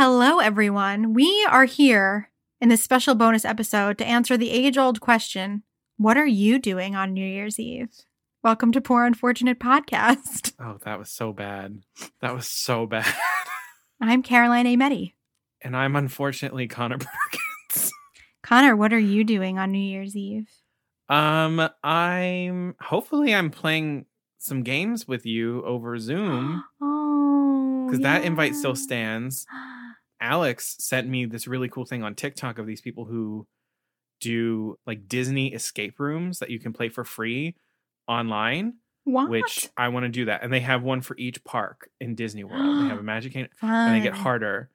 Hello, everyone. We are here in this special bonus episode to answer the age old question What are you doing on New Year's Eve? Welcome to Poor Unfortunate Podcast. Oh, that was so bad. That was so bad. I'm Caroline Ameti. and I'm unfortunately Connor Perkins. Connor, what are you doing on New Year's Eve? Um, I'm hopefully I'm playing some games with you over Zoom oh, because that invite still stands. Alex sent me this really cool thing on TikTok of these people who do like Disney escape rooms that you can play for free online, What? which I want to do that. And they have one for each park in Disney World. they have a Magic Kingdom and they get harder.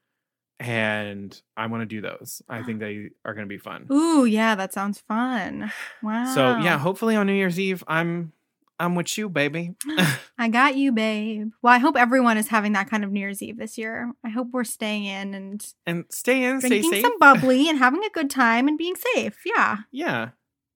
And I want to do those. I think they are going to be fun. Ooh, yeah, that sounds fun. Wow. So yeah, hopefully on New Year's Eve, I'm I'm with you, baby. I got you, babe. Well, I hope everyone is having that kind of New Year's Eve this year. I hope we're staying in and and stay in, stay drinking safe. some bubbly and having a good time and being safe. Yeah. yeah,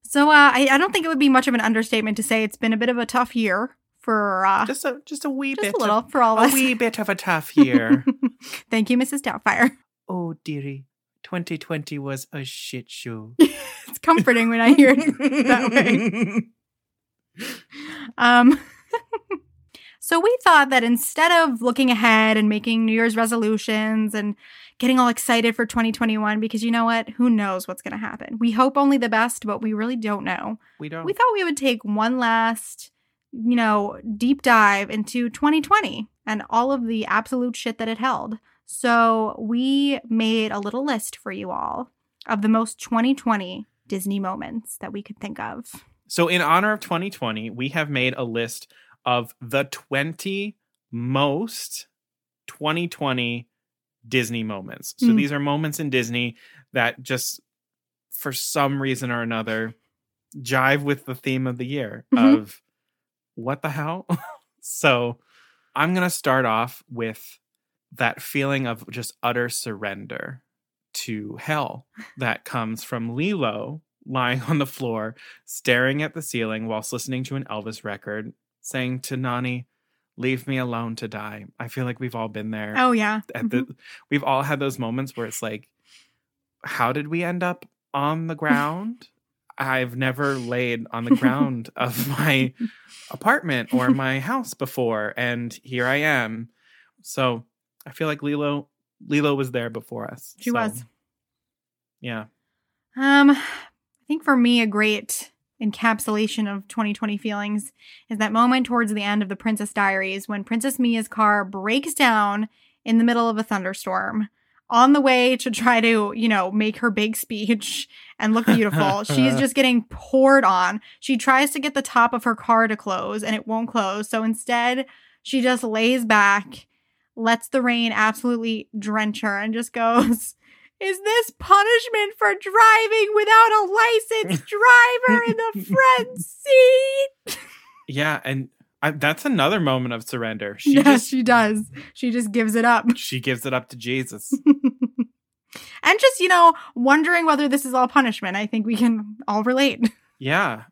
So uh, I, I don't think it would be much of an understatement to say it's been a bit of a tough year for uh, just, just a just a wee bit, a little of, for all a of us. wee bit of a tough year. Thank you, Mrs. Doubtfire. oh dearie, 2020 was a shit show. It's comforting when I hear it that way. Um, so we thought that instead of looking ahead and making New Year's resolutions and getting all excited for 2021, because you know what? Who knows what's going to happen? We hope only the best, but we really don't know. we don't. We thought we would take one last, you know, deep dive into 2020 and all of the absolute shit that it held. So we made a little list for you all of the most 2020 Disney moments that we could think of. So in honor of 2020, we have made a list of the 20 most 2020 Disney moments. So Hmm. these are moments in Disney that just for some reason or another jive with the theme of the year Mhm. of what the hell? so I'm going to start off with that feeling of just utter surrender to hell that comes from Lilo lying on the floor, staring at the ceiling whilst listening to an Elvis record, saying to Nani, Leave me alone to die. I feel like we've all been there Oh, yeah. at the we've all had those moments where it's like how did we end up on the ground i've never laid on the ground of my apartment or my house before and here i am so i feel like lilo lilo was there before us She So, was. yeah Um, think for me, a great encapsulation of 2020 feelings is that moment towards the end of the Princess Diaries when Princess Mia's car breaks down in the middle of a thunderstorm. On the way to try to, you know, make her big speech and look beautiful, she's just getting poured on. She tries to get the top of her car to close and it won't close. So instead, she just lays back, lets the rain absolutely drench her, and just goes, is this punishment for driving without a licensed driver in the front seat? yeah and I, that's another moment of surrender she yes, just she does. She just gives it up. she gives it up to jesus and just, you know, wondering whether this is all punishment. I think we can all relate. Yeah.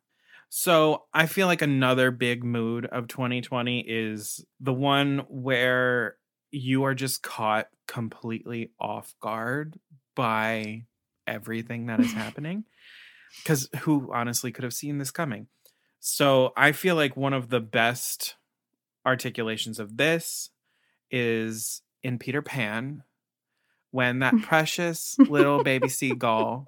So I feel like another big mood of 2020 is the one where you are just caught completely off guard by everything that is happening. Because who honestly could have seen this coming? So I feel like one of the best articulations of this is in Peter Pan when that precious little baby seagull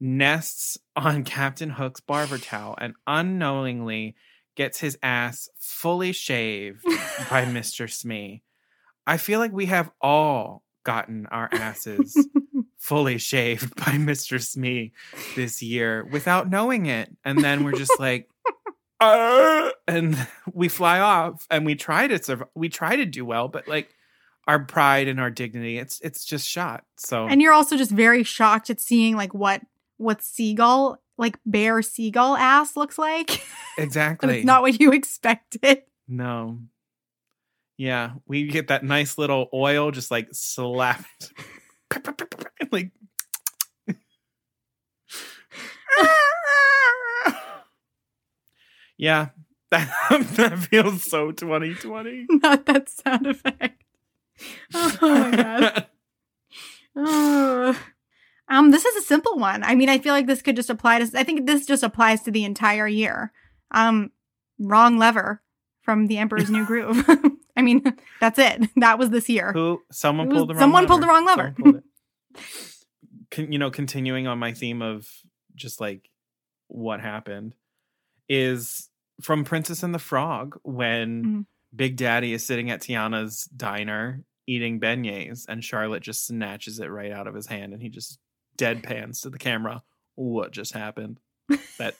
nests on Captain Hook's barber towel and unknowingly gets his ass fully shaved by Mr. Smee. I feel like we have all gotten our asses fully shaved by Mr. Smee this year without knowing it. And then we're just like, "Uh," and we fly off and we try to survive. We try to do well, but like our pride and our dignity, it's it's just shot. So And you're also just very shocked at seeing like what what seagull like bear seagull ass looks like. Exactly. it's not what you expected. No. Yeah, we get that nice little oil just like slapped. like Yeah, that that feels so 2020. Not that sound effect. Oh my god. Oh. Um, this is a simple one. I mean, I feel like this could just apply to. I think this just applies to the entire year. Um, wrong lever from The Emperor's New Groove. I mean, that's it. That was this year. Who someone was- pulled the wrong someone lever. pulled the wrong lever. Someone pulled it. Con- you know, continuing on my theme of just like what happened is from Princess and the Frog when Mhm. Big Daddy is sitting at Tiana's diner eating beignets and Charlotte just snatches it right out of his hand and he just deadpans to the camera. What just happened? that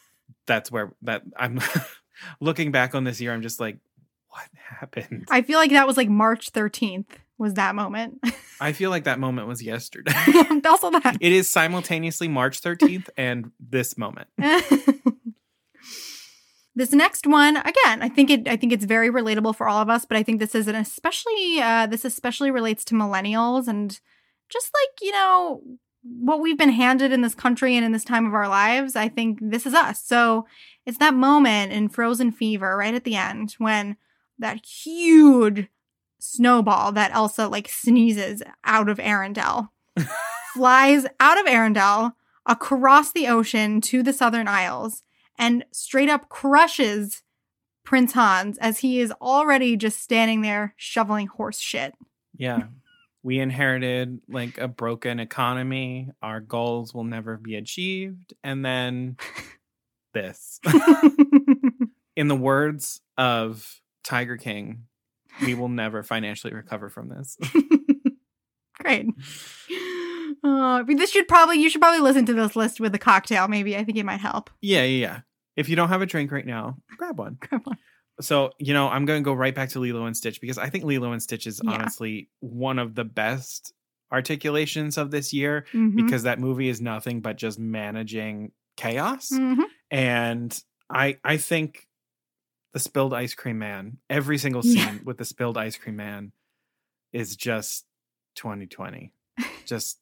that's where that I'm looking back on this year. I'm just like, what happened? I feel like that was like March 13th was that moment. I feel like that moment was yesterday. also that. it is simultaneously March 13th and this moment. this next one again i think it i think it's very relatable for all of us but i think this is an especially uh this especially relates to millennials and just like you know what we've been handed in this country and in this time of our lives i think this is us so it's that moment in frozen fever right at the end when that huge snowball that elsa like sneezes out of arendelle flies out of arendelle across the ocean to the southern isles and straight up crushes Prince Hans as he is already just standing there shoveling horse shit. Yeah. We inherited like a broken economy. Our goals will never be achieved. And then this. In the words of Tiger King, we will never financially recover from this. Great. Uh, this should probably you should probably listen to this list with a cocktail. Maybe I think it might help. yeah, yeah, yeah. If you don't have a drink right now, grab one. Come on. So, you know, I'm going to go right back to Lilo and Stitch because I think Lilo and Stitch is Yeah. honestly one of the best articulations of this year Mhm. because that movie is nothing but just managing chaos. Mhm. And I I think the spilled ice cream man, every single scene Yeah. with the spilled ice cream man is just 2020. Just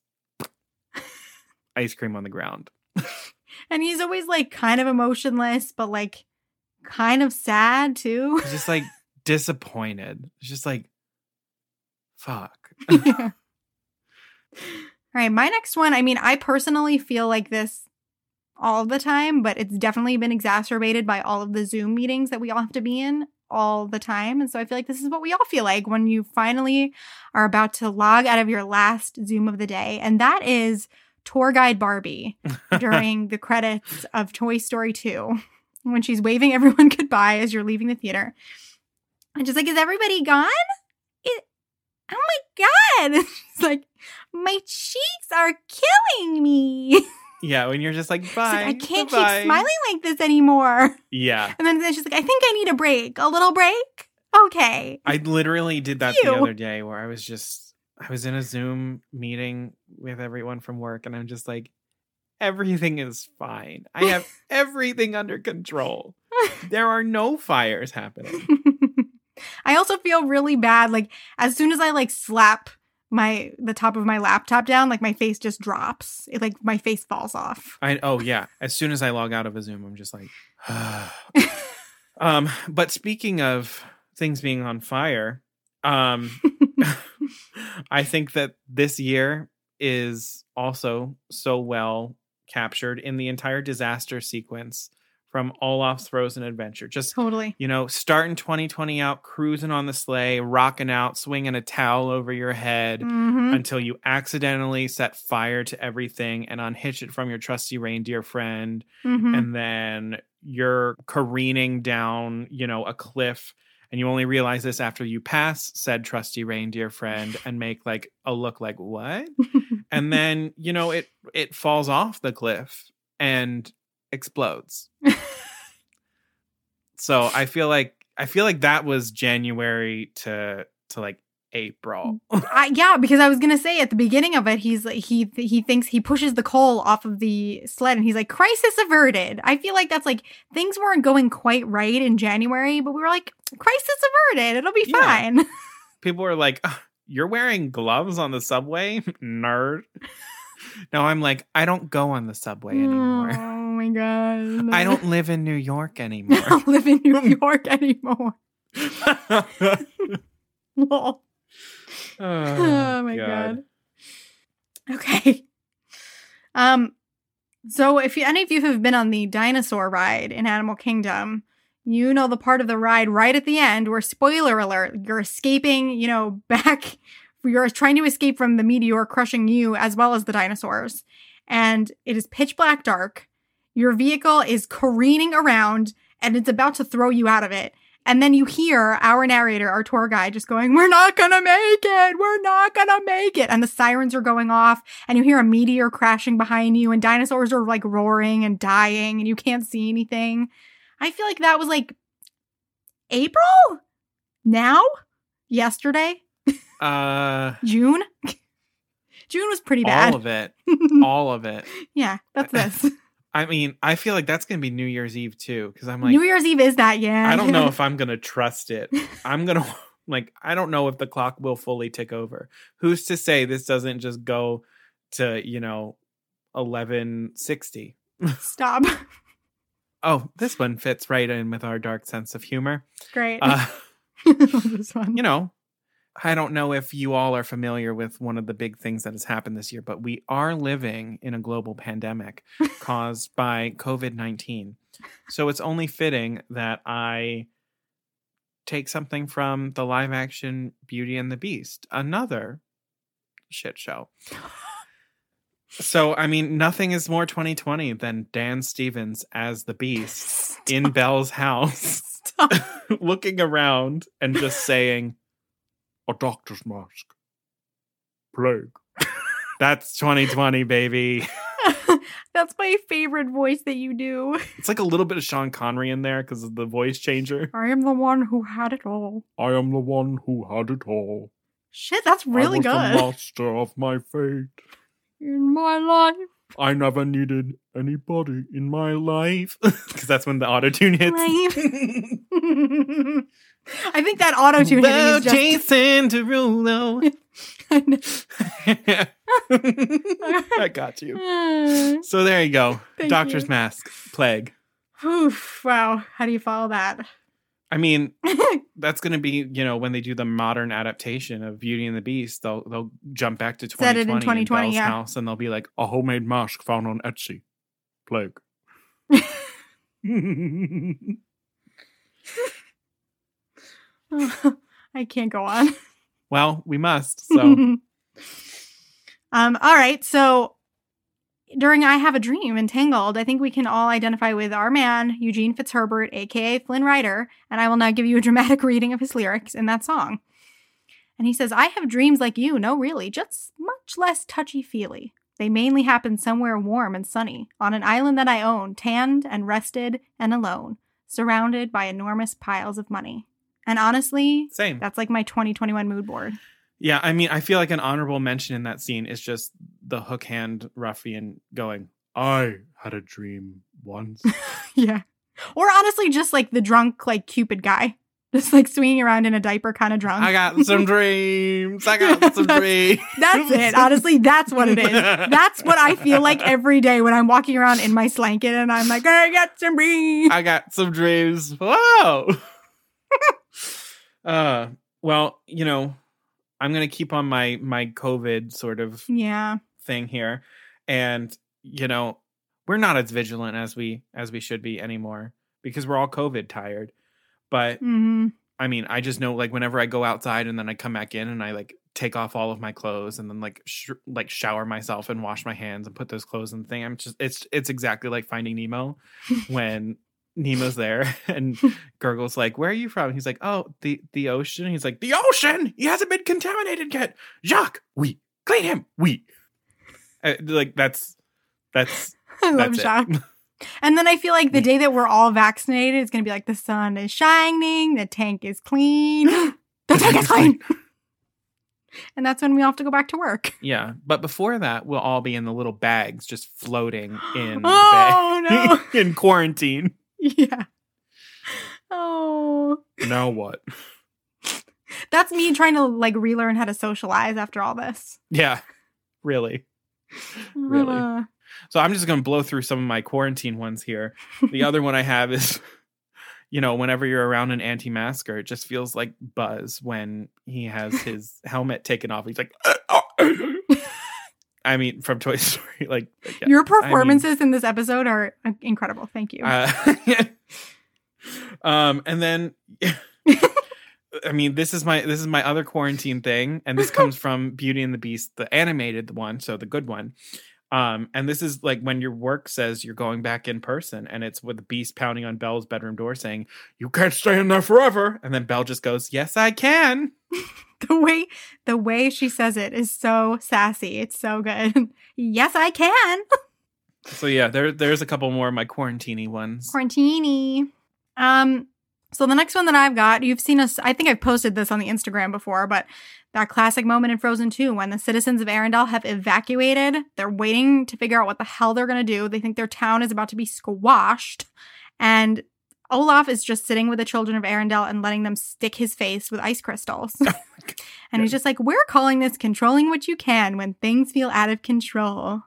ice cream on the ground. and he's always like kind of emotionless, but like kind of sad too. It's just like disappointed. It's just like fuck. Yeah. All right, my next one. I mean, I personally feel like this all the time, but it's definitely been exacerbated by all of the Zoom meetings that we all have to be in all the time. And so I feel like this is what we all feel like when you finally are about to log out of your last Zoom of the day. And that is tour guide Barbie during the credits of Toy Story 2 when she's waving everyone goodbye as you're leaving the theater. And just like, is everybody gone? It, oh my God. She's like, my cheeks are killing me. Yeah, when you're just like bye. like, I can't bye-bye." keep smiling like this anymore. Yeah. And then, she's like, I think I need a break. A little break? Okay. I literally did that the other day where I was just I was in a Zoom meeting with everyone from work and I'm just like everything is fine. I have everything under control. There are no fires happening. I also feel really bad. Like as soon as I like slap my the top of my laptop down, like my face just drops. It like my face falls off. I oh yeah, as soon as I log out of a Zoom I'm just like um but speaking of things being on fire, um I think that this year is also so well captured in the entire disaster sequence from Olaf's Frozen Adventure. Just, totally. you know, starting 2020 out, cruising on the sleigh, rocking out, swinging a towel over your head hmm until you accidentally set fire to everything and unhitch it from your trusty reindeer friend. hmm And then you're careening down, you know, a cliff. And you only realize this after you pass said trusty reindeer friend and make like a look like what? and then you know it it falls off the cliff and explodes so i feel like i feel like that was january to to like april I, yeah, because I was gonna say at the beginning of it, he's like he he thinks he pushes the coal off of the sled, and he's like crisis averted. I feel like that's like things weren't going quite right in January, but we were like crisis averted. It'll be Yeah. fine. People were like, "Ugh, "You're wearing gloves on the subway, nerd." now I'm like, I don't go on the subway anymore. Oh my god. I don't live in New York anymore. I don't live in New York anymore. Lol. oh my god. Okay. Um so if you, any of you have been on the dinosaur ride in Animal Kingdom, you know the part of the ride right at the end where spoiler alert, you're escaping, you know, back you're trying to escape from the meteor crushing you as well as the dinosaurs. And it is pitch black dark. Your vehicle is careening around and it's about to throw you out of it. And then you hear our narrator, our tour guide, just going, We're not gonna make it! We're not gonna make it! And the sirens are going off, and you hear a meteor crashing behind you, and dinosaurs are like roaring and dying, and you can't see anything. I feel like that was like April? Now? Yesterday? Uh, June? June was pretty bad. all of it, all of it. yeah, that's this. I mean, I feel like that's gonna be New Year's Eve too, because I'm like, New Year's Eve is that, yeah. I don't know if I'm gonna trust it. I'm gonna like, I don't know if the clock will fully tick over. Who's to say this doesn't just go to you know, eleven sixty? Stop. Oh, this one fits right in with our dark sense of humor. Great. Uh, this one. you know, I don't know if you all are familiar with one of the big things that has happened this year, but we are living in a global pandemic caused by COVID 19. So it's only fitting that I take something from the live action Beauty and the Beast, another shit show. So, I mean, nothing is more 2020 than Dan Stevens as the Beast in Belle's house looking around and just saying, a doctor's mask. Plague. That's 2020, baby. That's my favorite voice that you do. It's like a little bit of Sean Connery in there because of the voice changer. I am the one who had it all. I am the one who had it all. Shit, that's really I was good. the master of my fate. In my life. I never needed anybody in my life. Because that's when the auto tune hits. I think that auto tune Well, is just. Jason Derulo. I know. I got you. So there you go. Thank Doctor's you. mask, plague. Oof, wow. How do you follow that? I mean, that's going to be, you know, when they do the modern adaptation of Beauty and the Beast, they'll they'll jump back to Set 2020 it in 2020, Belle's yeah. house and they'll be like a homemade mask found on Etsy. Plague. I can't go on. well, we must. So, um, all right. So during I Have a Dream in Tangled, I think we can all identify with our man, Eugene Fitzherbert, aka Flynn Rider, and I will now give you a dramatic reading of his lyrics in that song. And he says, I have dreams like you, no, really, just much less touchy feely. They mainly happen somewhere warm and sunny, on an island that I own, tanned and rested and alone, surrounded by enormous piles of money. And honestly, same. that's like my 2021 mood board. Yeah, I mean, I feel like an honorable mention in that scene is just the hook hand ruffian going, I had a dream once. Yeah. Or honestly, just like the drunk, like Cupid guy, just like swinging around in a diaper, kind of drunk. I got some dreams. I got some dreams. That's it. Honestly, that's what it is. That's what I feel like every day when I'm walking around in my slanket and I'm like, I got some dreams. I got some dreams. Whoa. uh, well, you know, I'm gonna keep on my my COVID sort of Yeah. Thing here, and you know, we're not as vigilant as we as we should be anymore because we're all COVID tired. But hmm I mean, I just know like whenever I go outside and then I come back in and I like take off all of my clothes and then like sh- like shower myself and wash my hands and put those clothes in the thing. I'm just it's it's exactly like Finding Nemo when Nemo's there and Gurgle's like, "Where are you from?" He's like, "Oh, the the ocean." He's like, "The ocean. He hasn't been contaminated yet." Jacques, we clean him. We uh, like that's that's I love that's Jacques. it. And then I feel like the day that we're all vaccinated, it's going to be like the sun is shining, the tank is clean, the tank is clean. And that's when we all have to go back to work. Yeah, but before that, we'll all be in the little bags just floating in Oh, no. in quarantine. Yeah. Oh. Now what? That's me trying to like relearn how to socialize after all this. Yeah, really. Really? Uh, So I'm just going to blow through some of my quarantine ones here. The other one I have is, you know, whenever you're around an anti-masker, it just feels like Buzz when he has his helmet taken off. He's like, I mean, from Toy Story. Like, yeah, Your I mean, performances in this episode are uh, incredible. Thank you. uh, um, and then. I mean, this is my this is my other quarantine thing, and this comes from Beauty and the Beast, the animated one, so the good one. Um, and this is like when your work says you're going back in person, and it's with the Beast pounding on Belle's bedroom door, saying, "You can't stay in there forever." And then Belle just goes, "Yes, I can." the way the way she says it is so sassy. It's so good. yes, I can. So yeah, there there's a couple more of my quarantini ones. Quarantini. Um, so the next one that I've got, you've seen us. I think I've posted this on the Instagram before, but that classic moment in Frozen 2 when the citizens of Arendelle have evacuated. They're waiting to figure out what the hell they're gonna do. They think their town is about to be squashed, and Olaf is just sitting with the children of Arendelle and letting them stick his face with ice crystals. and he's just like, "We're calling this controlling what you can when things feel out of control."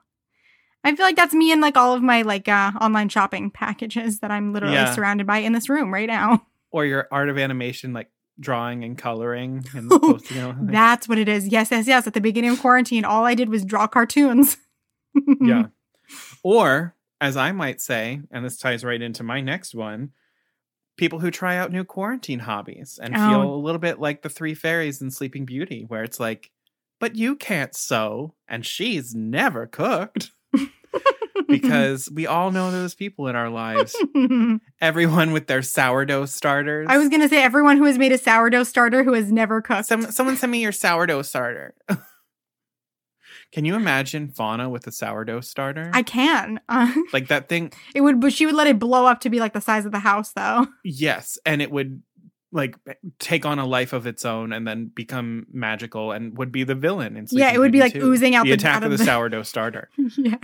I feel like that's me in like all of my like uh, online shopping packages that I'm literally Yeah. surrounded by in this room right now. Or your art of animation, like drawing and coloring and posting. You know, like- That's what it is. Yes, yes, yes. At the beginning of quarantine, all I did was draw cartoons. yeah. Or, as I might say, and this ties right into my next one, people who try out new quarantine hobbies and Oh. feel a little bit like the three fairies in Sleeping Beauty, where it's like, but you can't sew, and she's never cooked. Because we all know those people in our lives. Everyone with their sourdough starters. I was gonna say everyone who has made a sourdough starter who has never cooked. Some, someone send me your sourdough starter. Can you imagine Fauna with a sourdough starter? I can. Uh, like that thing. it would, but she would let it blow up to be like the size of the house, though. Yes, and it would like take on a life of its own and then become magical and would be the villain. In yeah, it would be like oozing out the the, attack out of the the sourdough starter. yeah,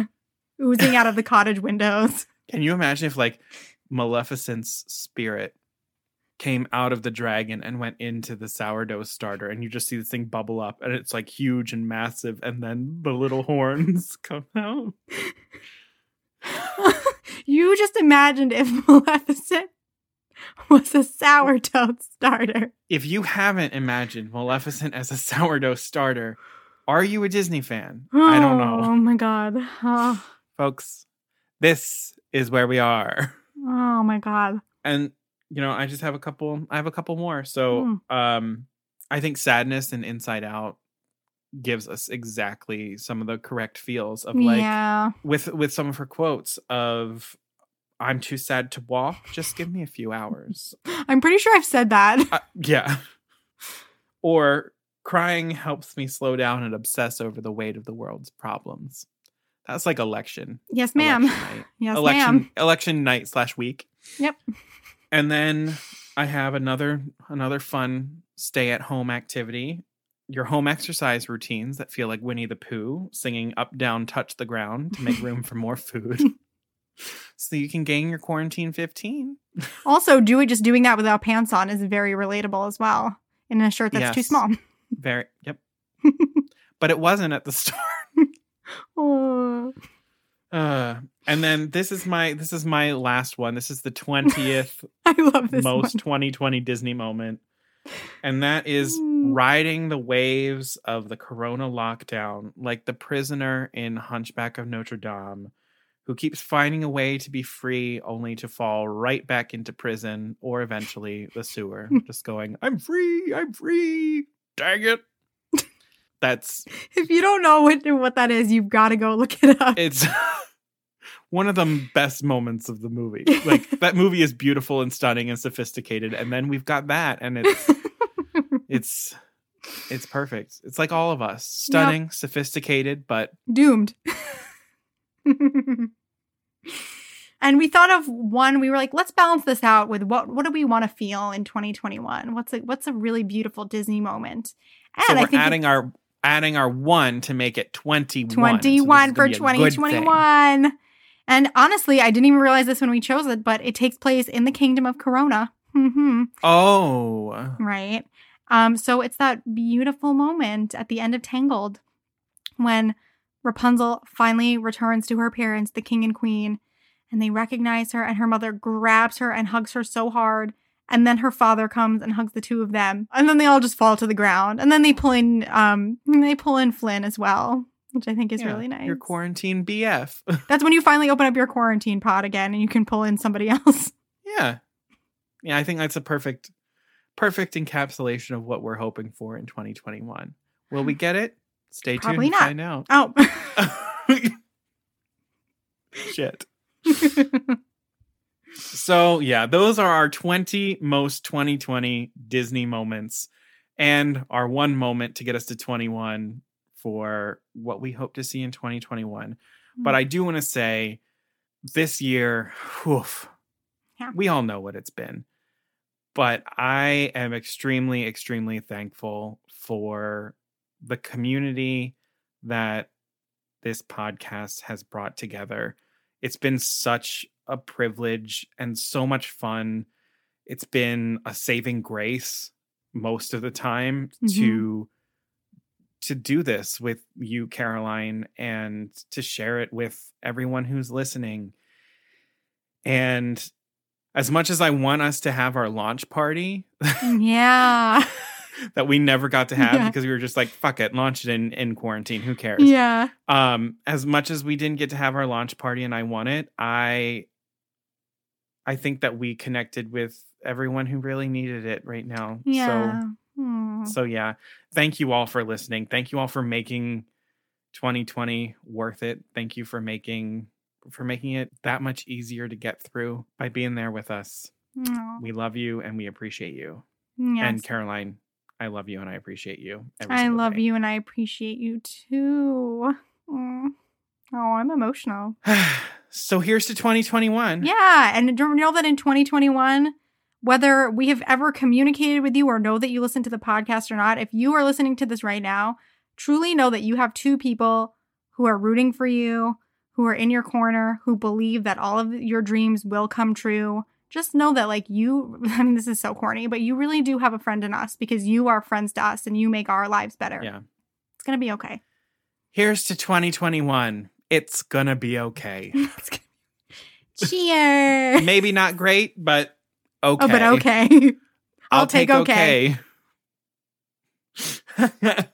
oozing out of the cottage windows. Can you imagine if like Maleficent's spirit came out of the dragon and went into the sourdough starter and you just see this thing bubble up and it's like huge and massive and then the little horns come out. you just imagined if Maleficent was a sourdough starter. If you haven't imagined Maleficent as a sourdough starter, are you a Disney fan? I don't know. Oh my god. Oh, folks, this is where we are. oh my god. And you know, I just have a couple I have a couple more. So, um I think sadness and inside out gives us exactly some of the correct feels of like yeah. with with some of her quotes of I'm too sad to walk, just give me a few hours. I'm pretty sure I've said that. Uh, yeah. Or crying helps me slow down and obsess over the weight of the world's problems. That's like election. Yes, ma'am. election Yes, election ma'am. election night slash week. Yep. And then I have another another fun stay at home activity. Your home exercise routines that feel like Winnie the Pooh singing up down touch the ground to make room for more food. so you can gain your quarantine 15. Also, do it just doing that without pants on is very relatable as well. In a shirt that's too small. Very yep. but it wasn't at the start. Oh. Uh, and then this is my this is my last one. This is the 20th I love this most 2020 Disney moment. And that is Mm. riding the waves of the corona lockdown like the prisoner in Hunchback of Notre Dame who keeps finding a way to be free only to fall right back into prison or eventually the sewer. Just going, I'm free, I'm free. Dang it. That's If you don't know what what that is, you've got to go look it up. it's one of the best moments of the movie. Like that movie is beautiful and stunning and sophisticated, and then we've got that, and it's it's it's perfect. It's like all of us, stunning, sophisticated, but Doomed. and we thought of one. We were like, let's balance this out with what what do we want to feel in 2021? What's a what's a really beautiful Disney moment? And so I we're think adding our adding our one to make it twenty one. 21 for 2021. And honestly, I didn't even realize this when we chose it, but it takes place in the kingdom of Corona. hmm Oh, Right. Um, so it's that beautiful moment at the end of Tangled when Rapunzel finally returns to her parents, the king and queen, and they recognize her, and her mother grabs her and hugs her so hard. And then her father comes and hugs the two of them, and then they all just fall to the ground. And then they pull in, um, they pull in Flynn as well, which I think is Yeah, really nice. Your quarantine BF. That's when you finally open up your quarantine pod again, and you can pull in somebody else. yeah. Yeah, I think that's a perfect perfect encapsulation of what we're hoping for in 2021. Will we get it? Stay Probably tuned to not. find out. Oh. Shit. So, yeah, those are our 20 most 2020 Disney moments and our one moment to get us to 21 for what we hope to see in 2021. Hmm. But I do want to say this year, woof, Yeah. we all know what it's been. But I am extremely, extremely thankful for the community that this podcast has brought together. It's been such a privilege and so much fun. It's been a saving grace most of the time to to do this with you Caroline and to share it with everyone who's listening. And as much as I want us to have our launch party yeah. that we never got to have Yeah. because we were just like fuck it launch it in in quarantine who cares Yeah. um as much as we didn't get to have our launch party and i want it i i think that we connected with everyone who really needed it right now Yeah. So so yeah thank you all for listening thank you all for making 2020 worth it thank you for making for making it that much easier to get through by being there with us Aw. we love you and we appreciate you Yes. and caroline i love you and i appreciate you I love day. you and I appreciate you too. Mm. Oh, I'm emotional. so here's to 2021. Yeah. And don't know that in 2021, whether we have ever communicated with you or know that you listen to the podcast or not, if you are listening to this right now, truly know that you have two people who are rooting for you, who are in your corner, who believe that all of your dreams will come true. Just know that, like, you, I mean, this is so corny, but you really do have a friend in us because you are friends to us and you make our lives better. Yeah. It's going to be okay. Here's to 2021. It's gonna be okay. Cheers. Maybe not great, but okay. Oh, but okay. I'll, I'll take take okay.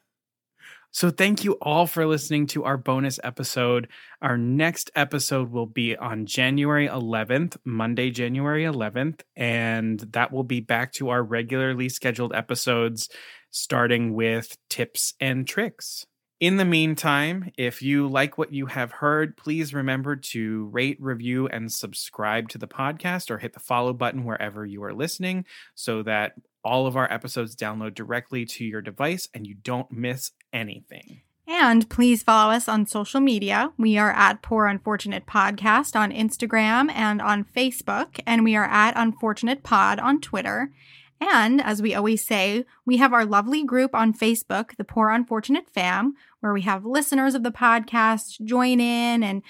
so thank you all for listening to our bonus episode. Our next episode will be on January 11th, Monday, January 11th, and that will be back to our regularly scheduled episodes starting with tips and tricks. In the meantime, if you like what you have heard, please remember to rate, review, and subscribe to the podcast or hit the follow button wherever you are listening so that all of our episodes download directly to your device and you don't miss anything. And please follow us on social media. We are at Poor Unfortunate Podcast on Instagram and on Facebook, and we are at Unfortunate Pod on Twitter. And as we always say, we have our lovely group on Facebook, the Poor Unfortunate Fam, where we have listeners of the podcast join in and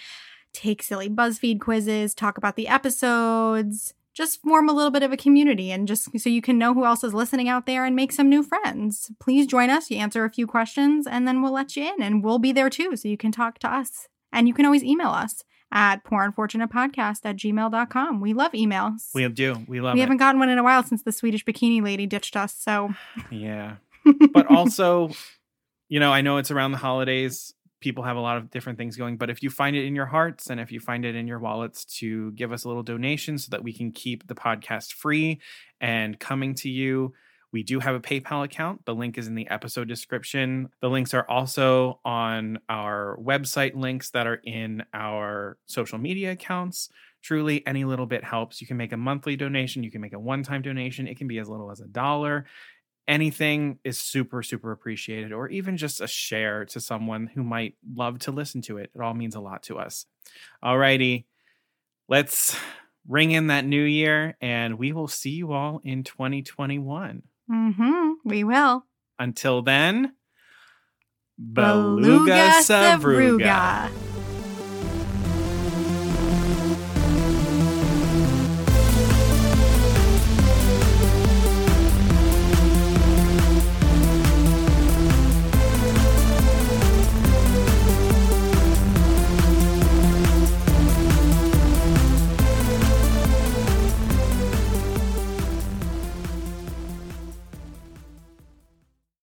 take silly BuzzFeed quizzes, talk about the episodes, just form a little bit of a community and just so you can know who else is listening out there and make some new friends. Please join us. You answer a few questions and then we'll let you in and we'll be there too so you can talk to us. And you can always email us at poorunfortunatepodcast at gmail.com. We love emails. We do. We love we it. haven't gotten one in a while since the Swedish bikini lady ditched us. So, Yeah. But also, you know, I know it's around the holidays. People have a lot of different things going, but if you find it in your hearts and if you find it in your wallets to give us a little donation so that we can keep the podcast free and coming to you, we do have a PayPal account. The link is in the episode description. The links are also on our website links that are in our social media accounts. Truly, any little bit helps. You can make a monthly donation, you can make a one time donation. It can be as little as a dollar anything is super super appreciated or even just a share to someone who might love to listen to it. It all means a lot to us. Alrighty let's ring in that new year and we will see you all in 2021 mm-hmm. We will. until then Beluga beluga Sevruga.